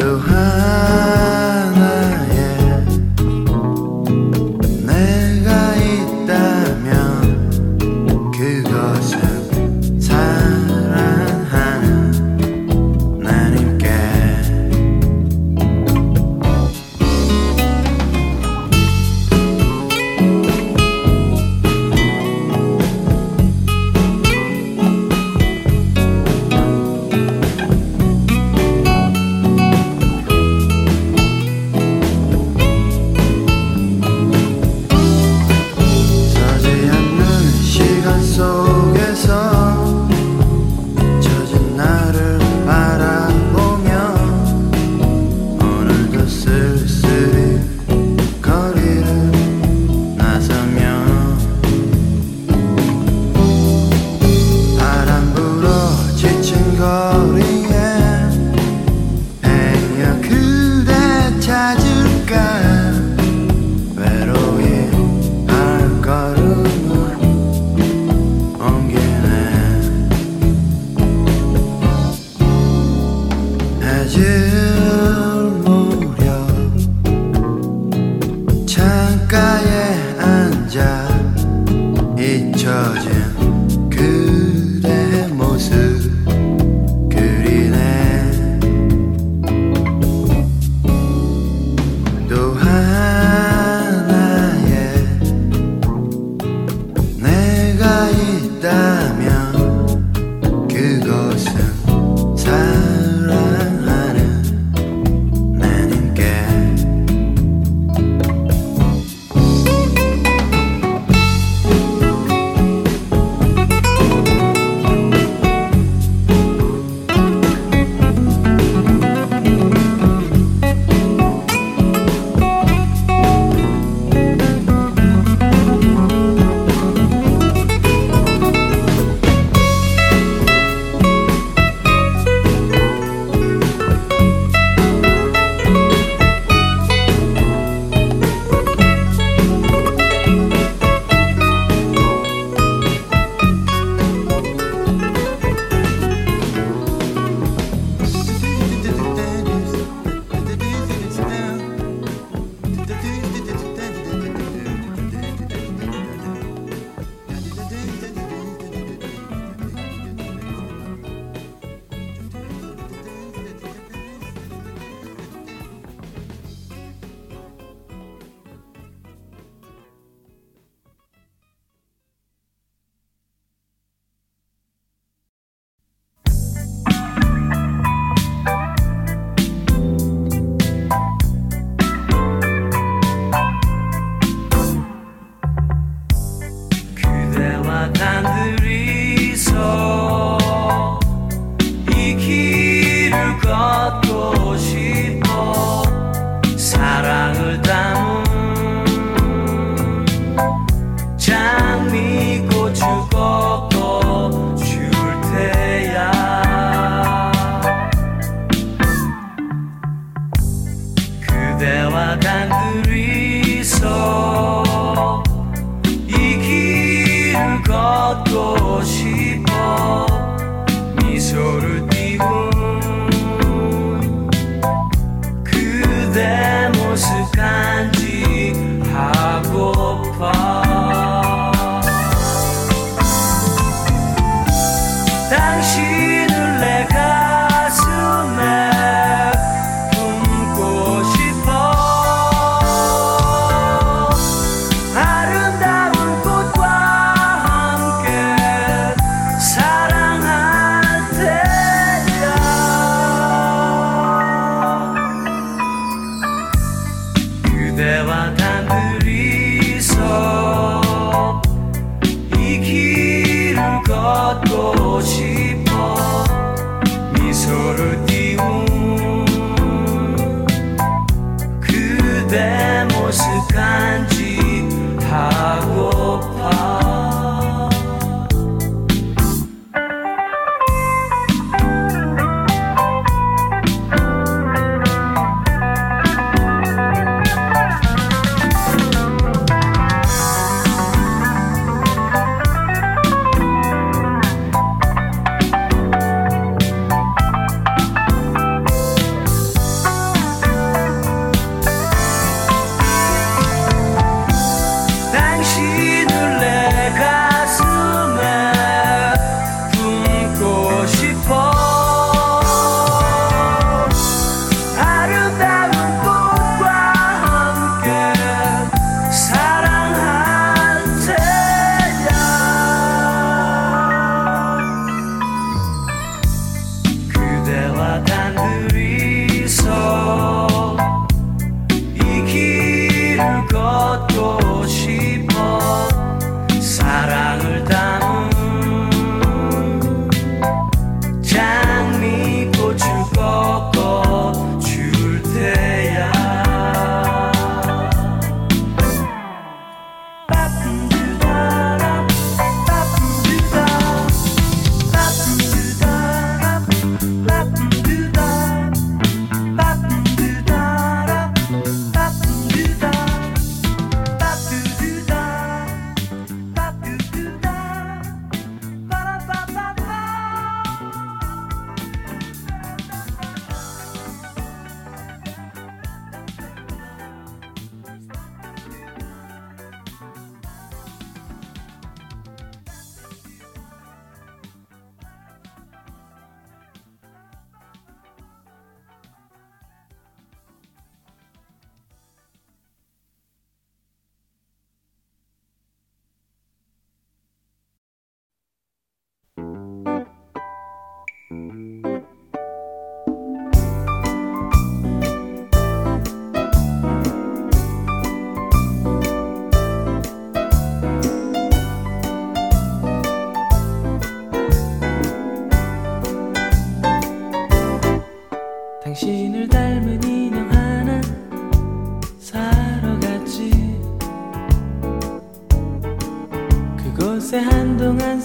do.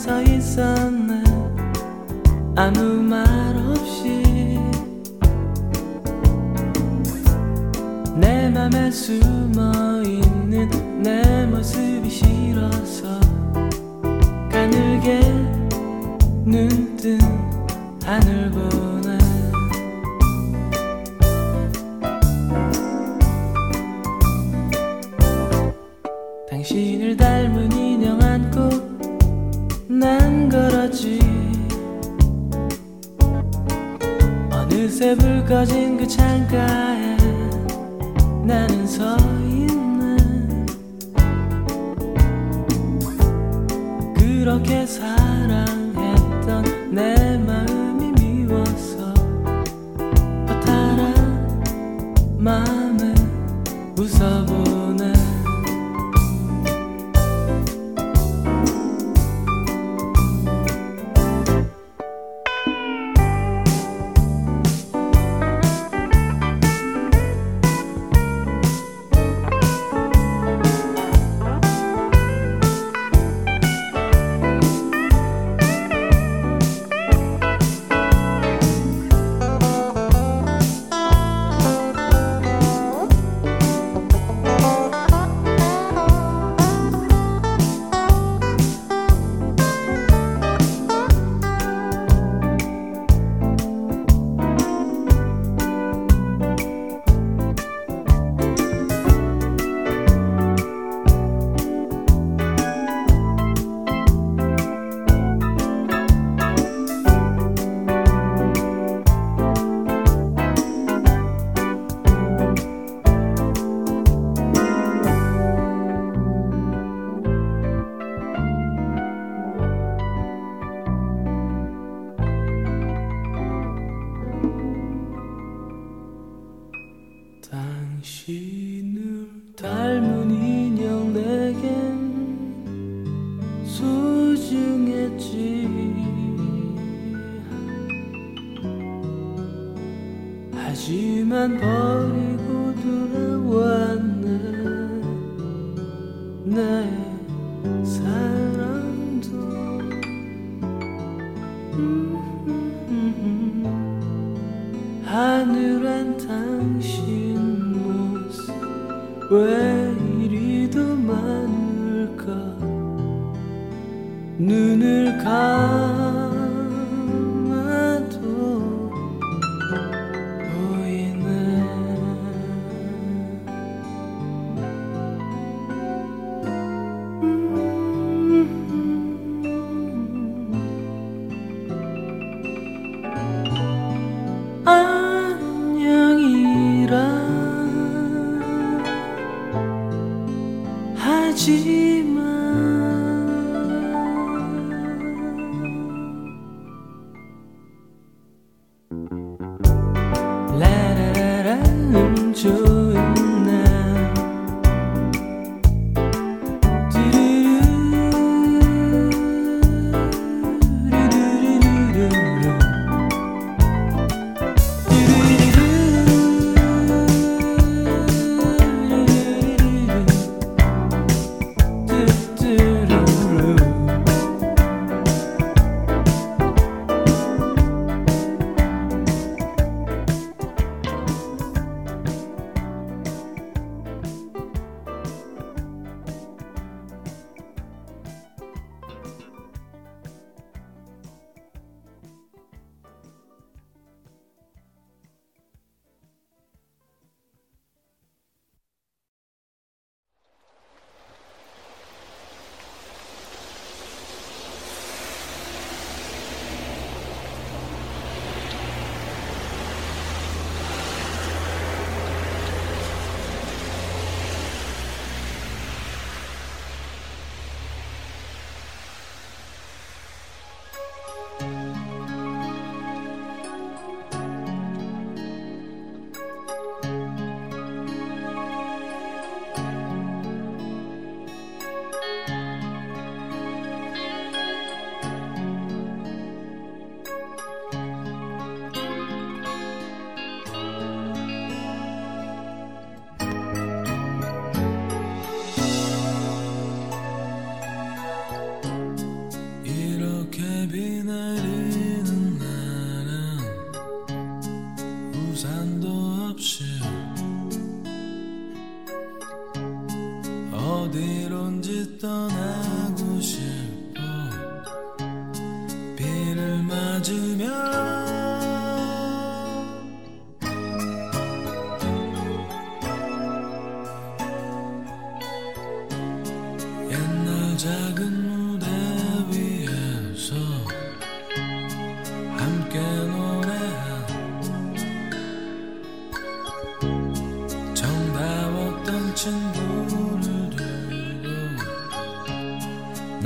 한동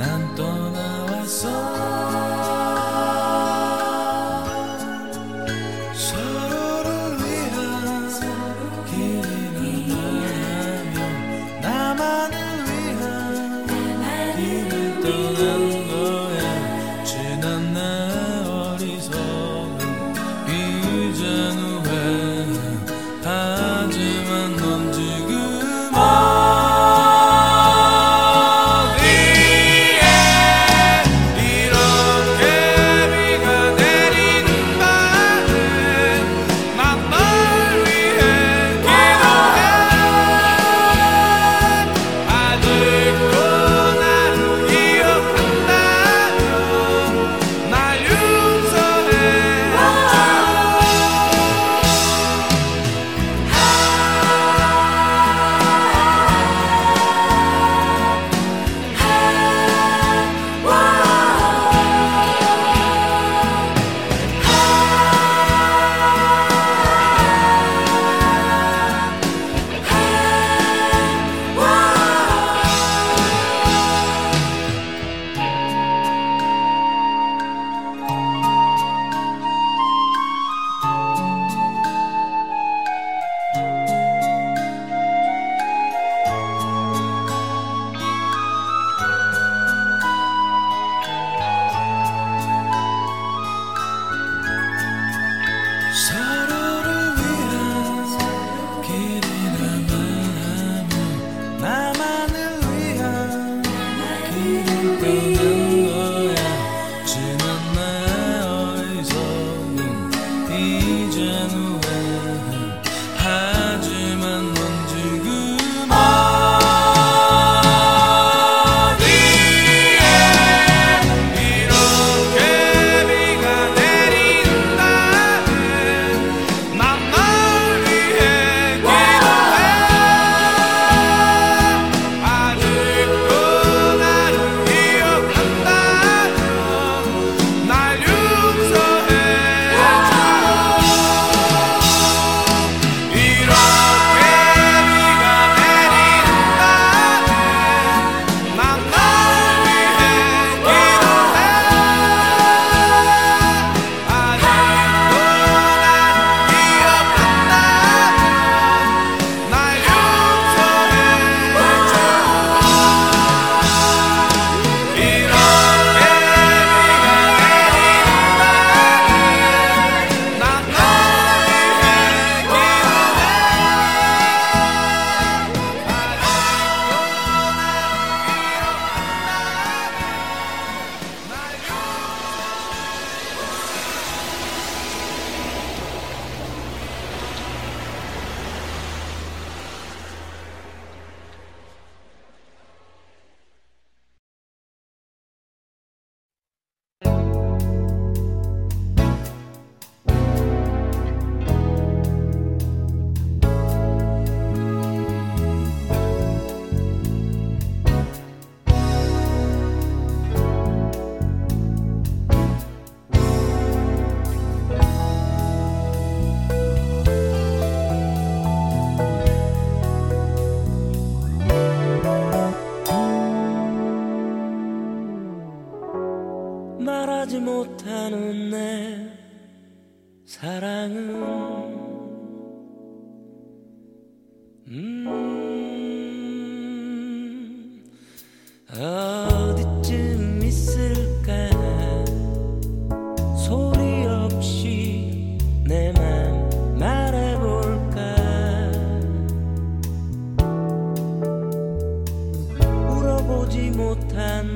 난 떠나왔어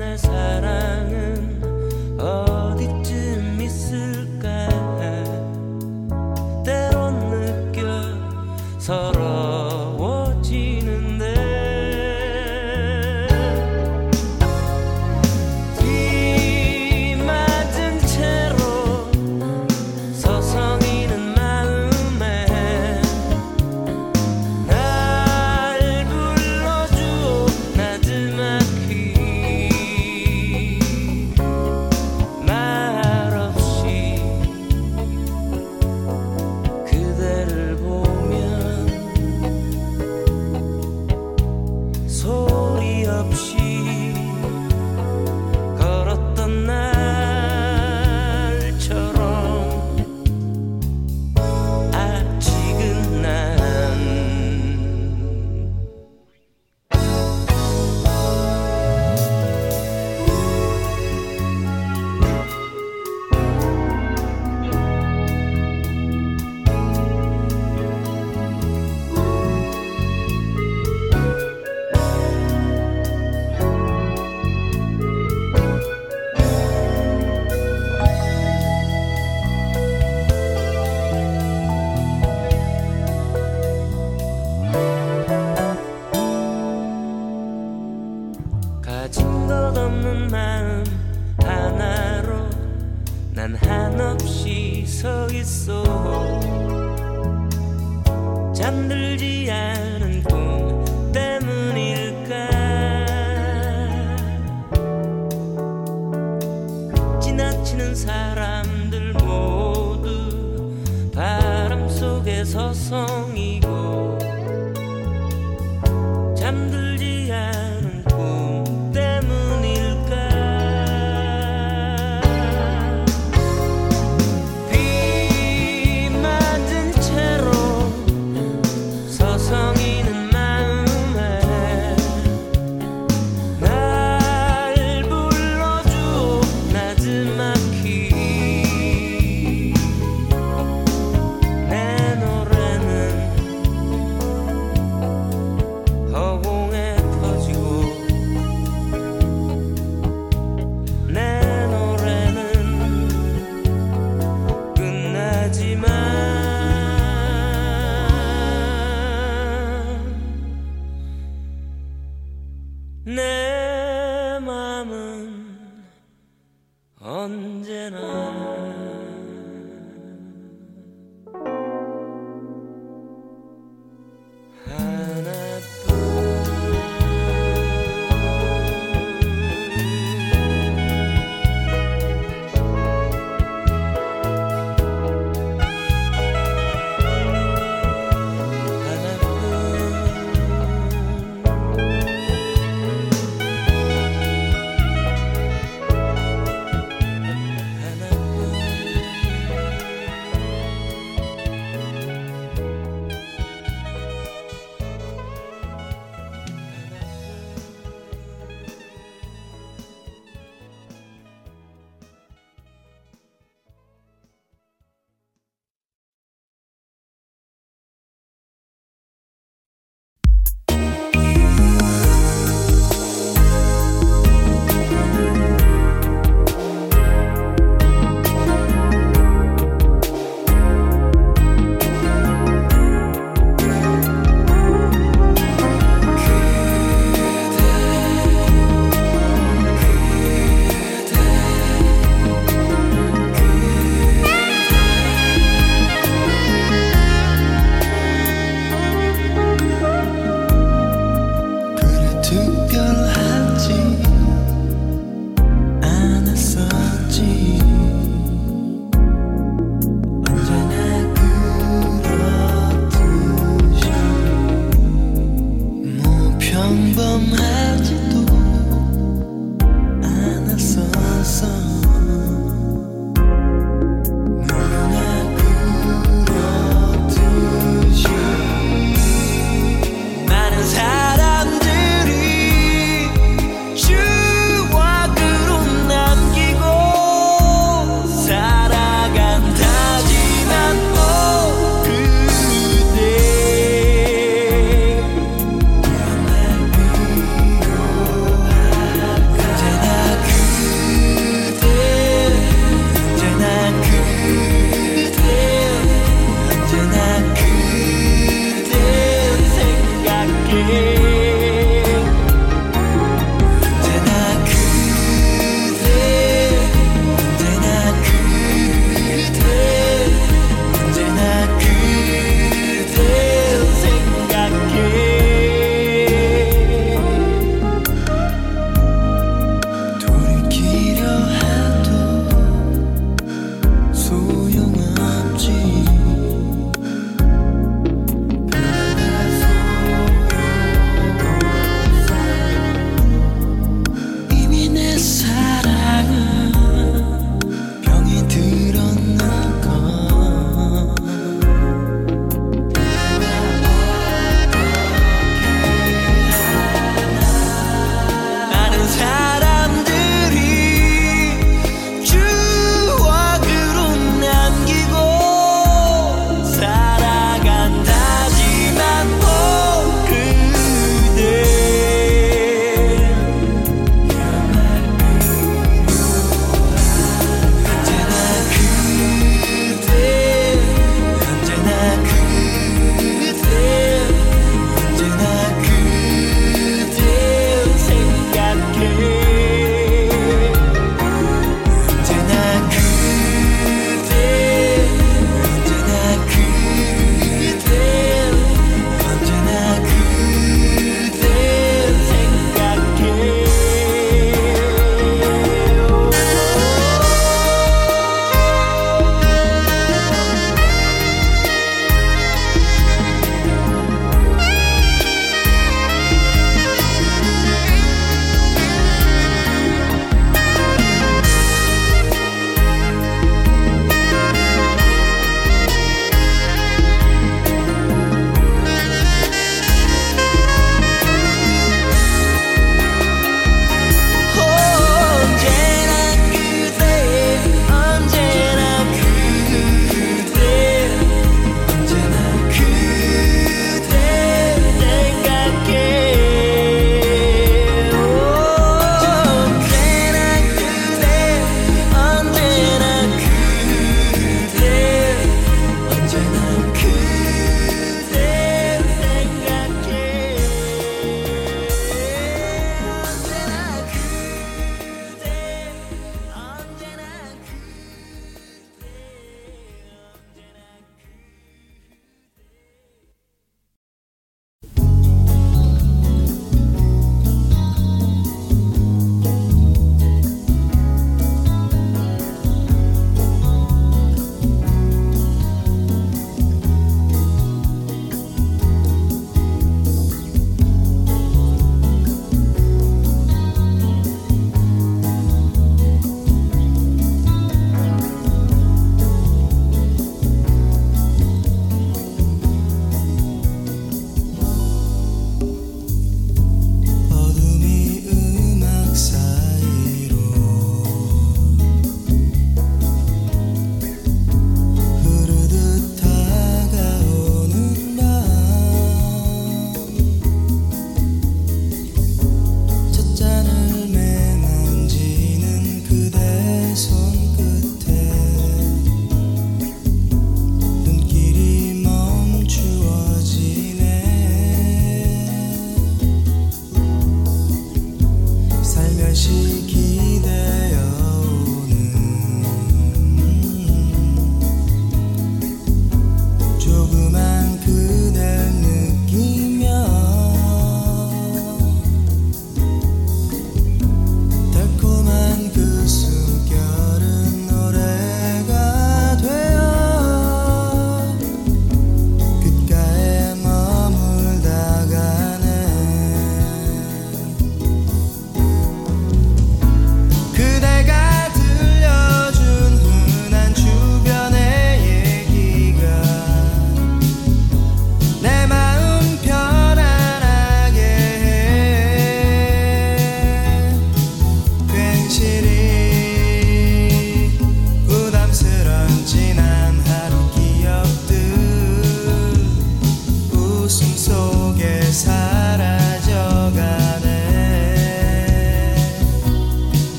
내 사랑은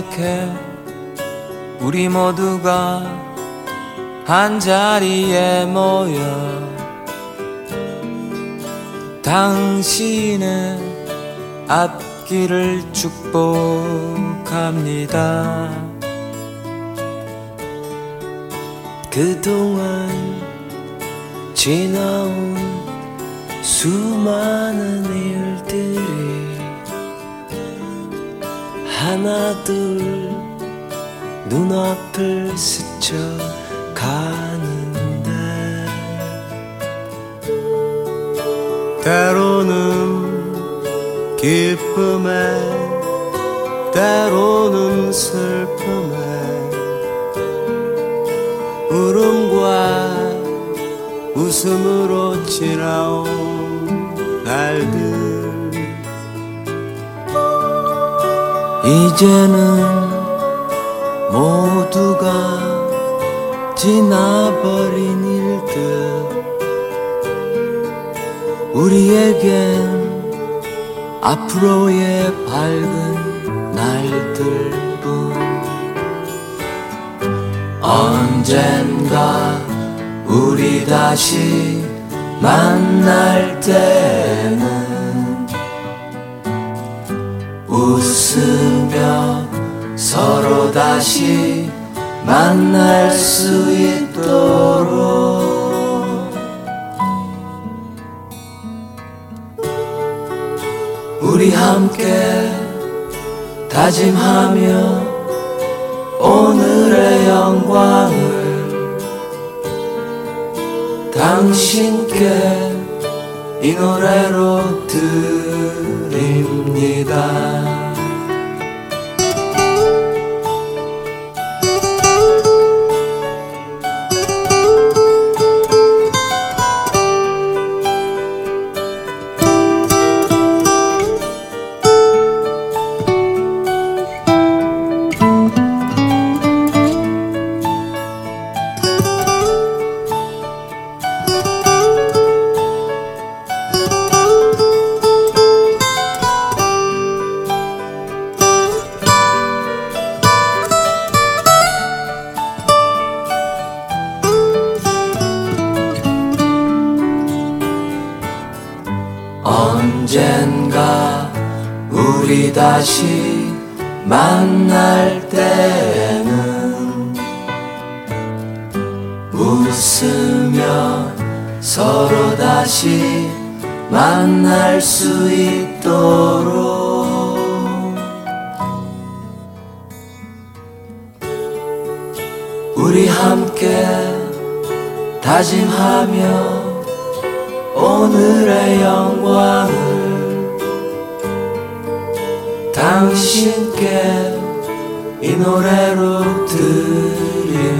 이렇게 우리 모두가 한 자리에 모여 당신의 앞길을 축복합니다. 그동안 지나온 수많은 일들이 하나 둘 눈앞을 스쳐 가는데 때로는 기쁨에 때로는 슬픔에 울음과 웃음으로 지나온 날들 이제는 모두가 지나버린 일들. 우리에겐 앞으로의 밝은 날들 뿐. 언젠가 우리 다시 만날 때는 웃으며 서로 다시 만날 수 있도록. 우리 함께 다짐하며 오늘의 영광을 당신께 이 노래로 드립니다. 영광을 당신께 이 노래로 드립니다.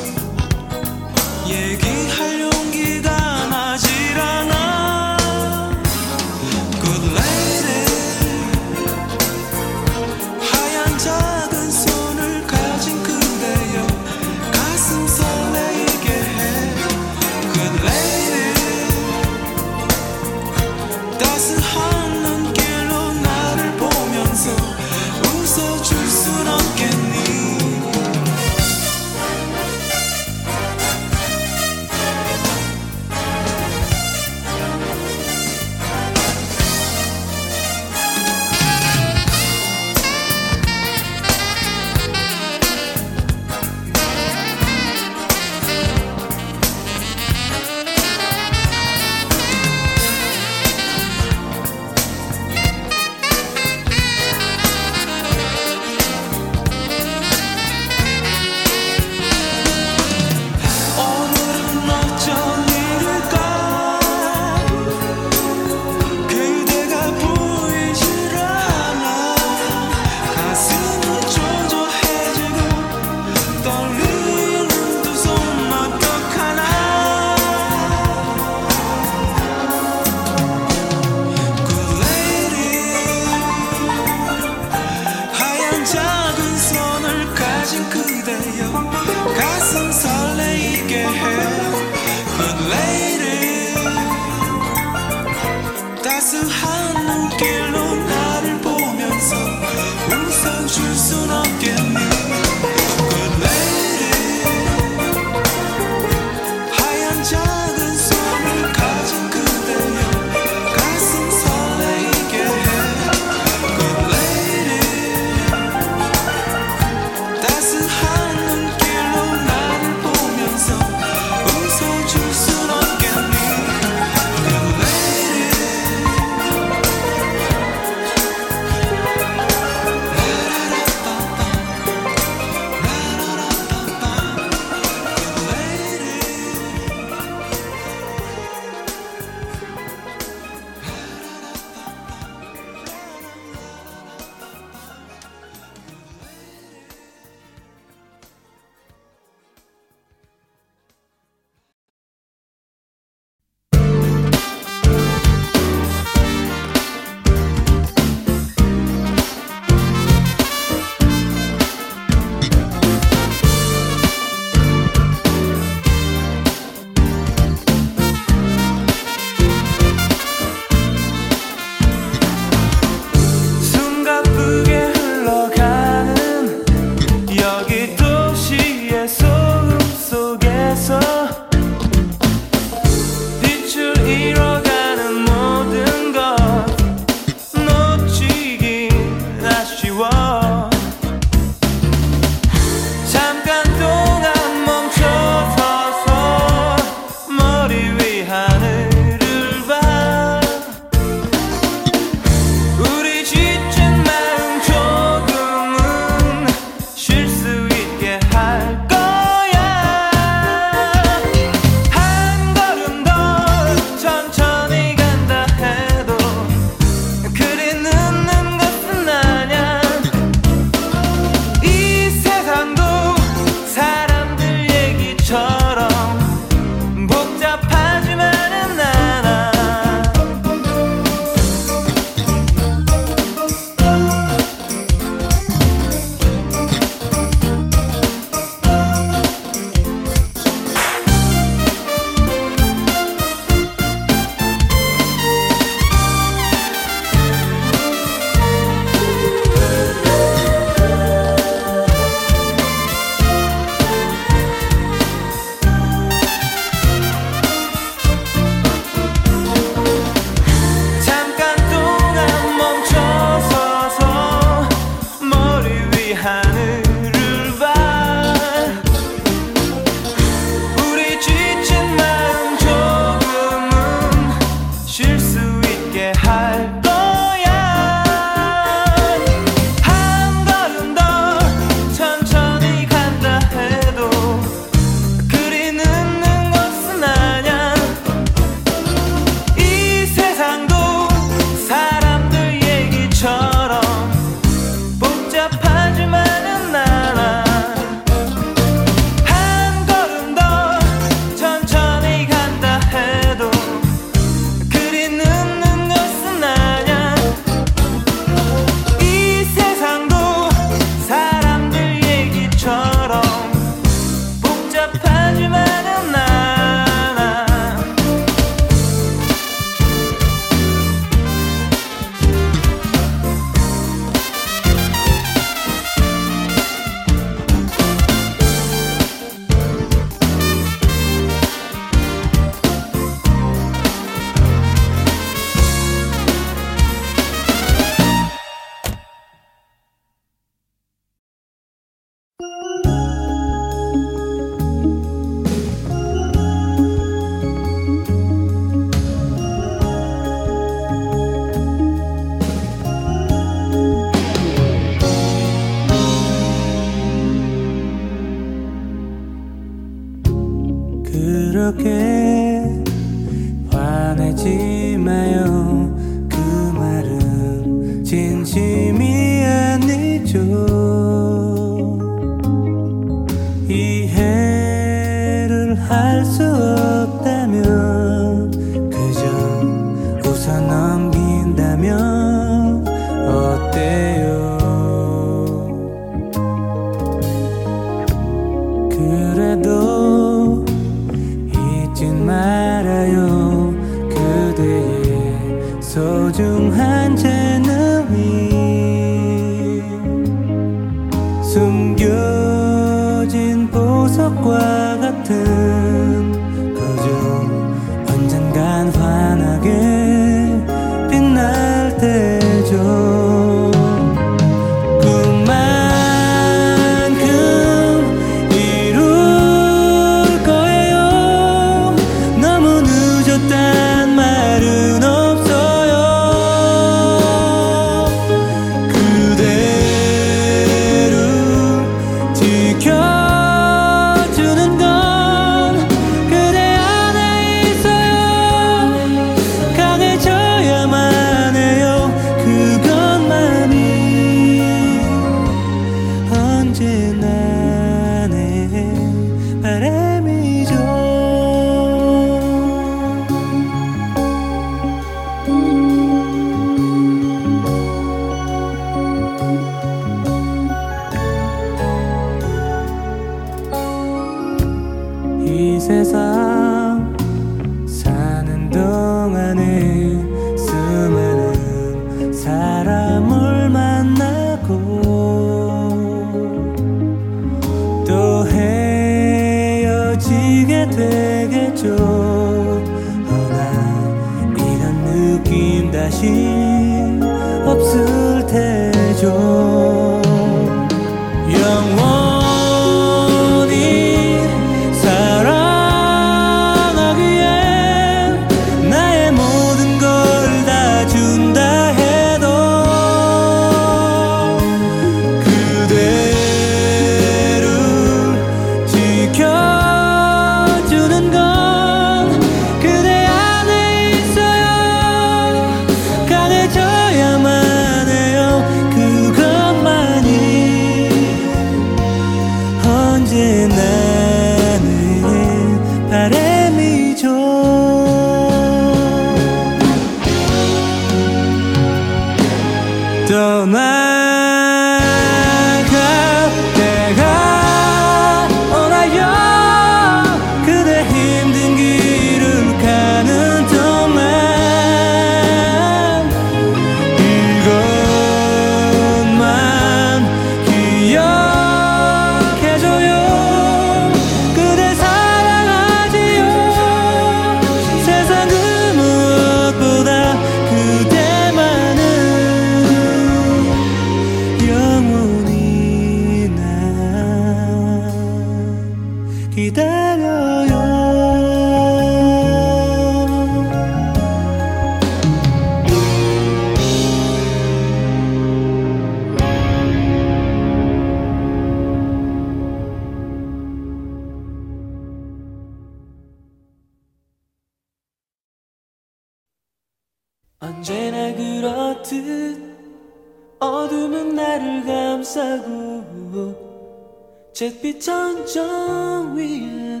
잿빛 천정 위에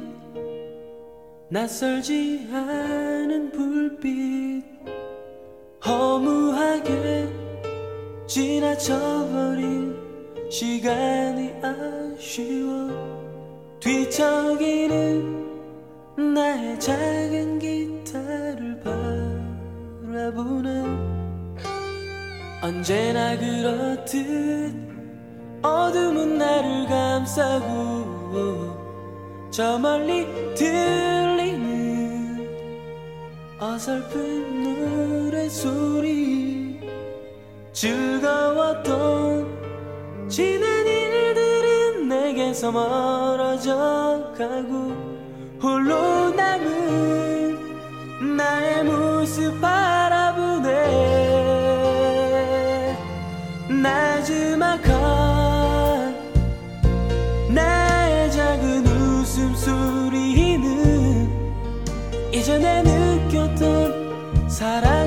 낯설지 않은 불빛 허무하게 지나쳐버린 시간이 아쉬워 뒤척이는 나의 작은 기타를 바라보는 언제나 그렇듯 어둠은 나를 감싸고 저 멀리 들리는 어설픈 노래소리 즐거웠던 지난 일들은 내게서 멀어져 가고 홀로 남은 나의 모습 바라보네. 나지막한 예전에 느꼈던 사랑.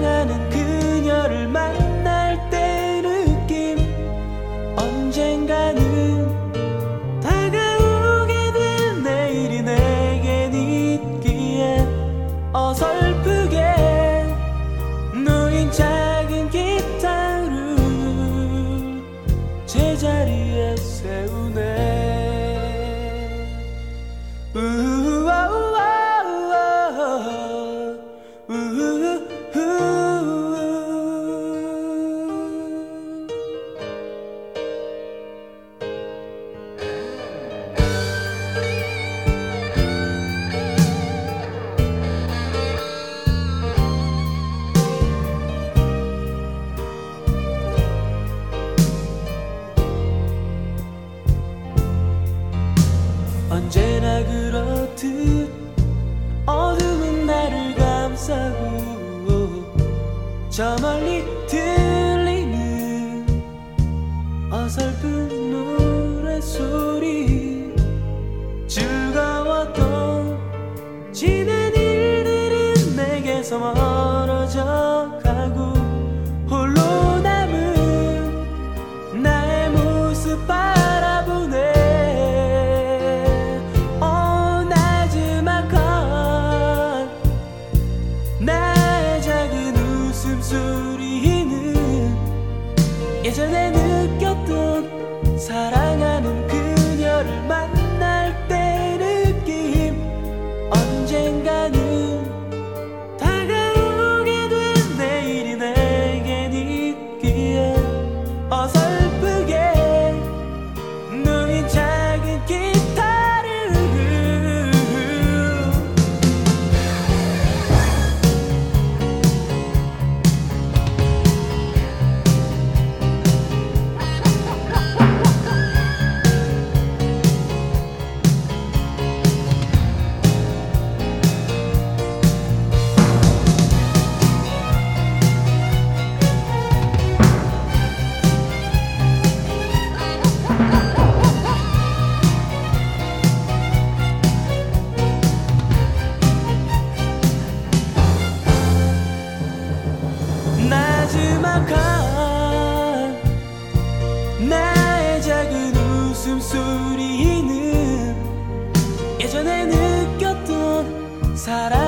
사랑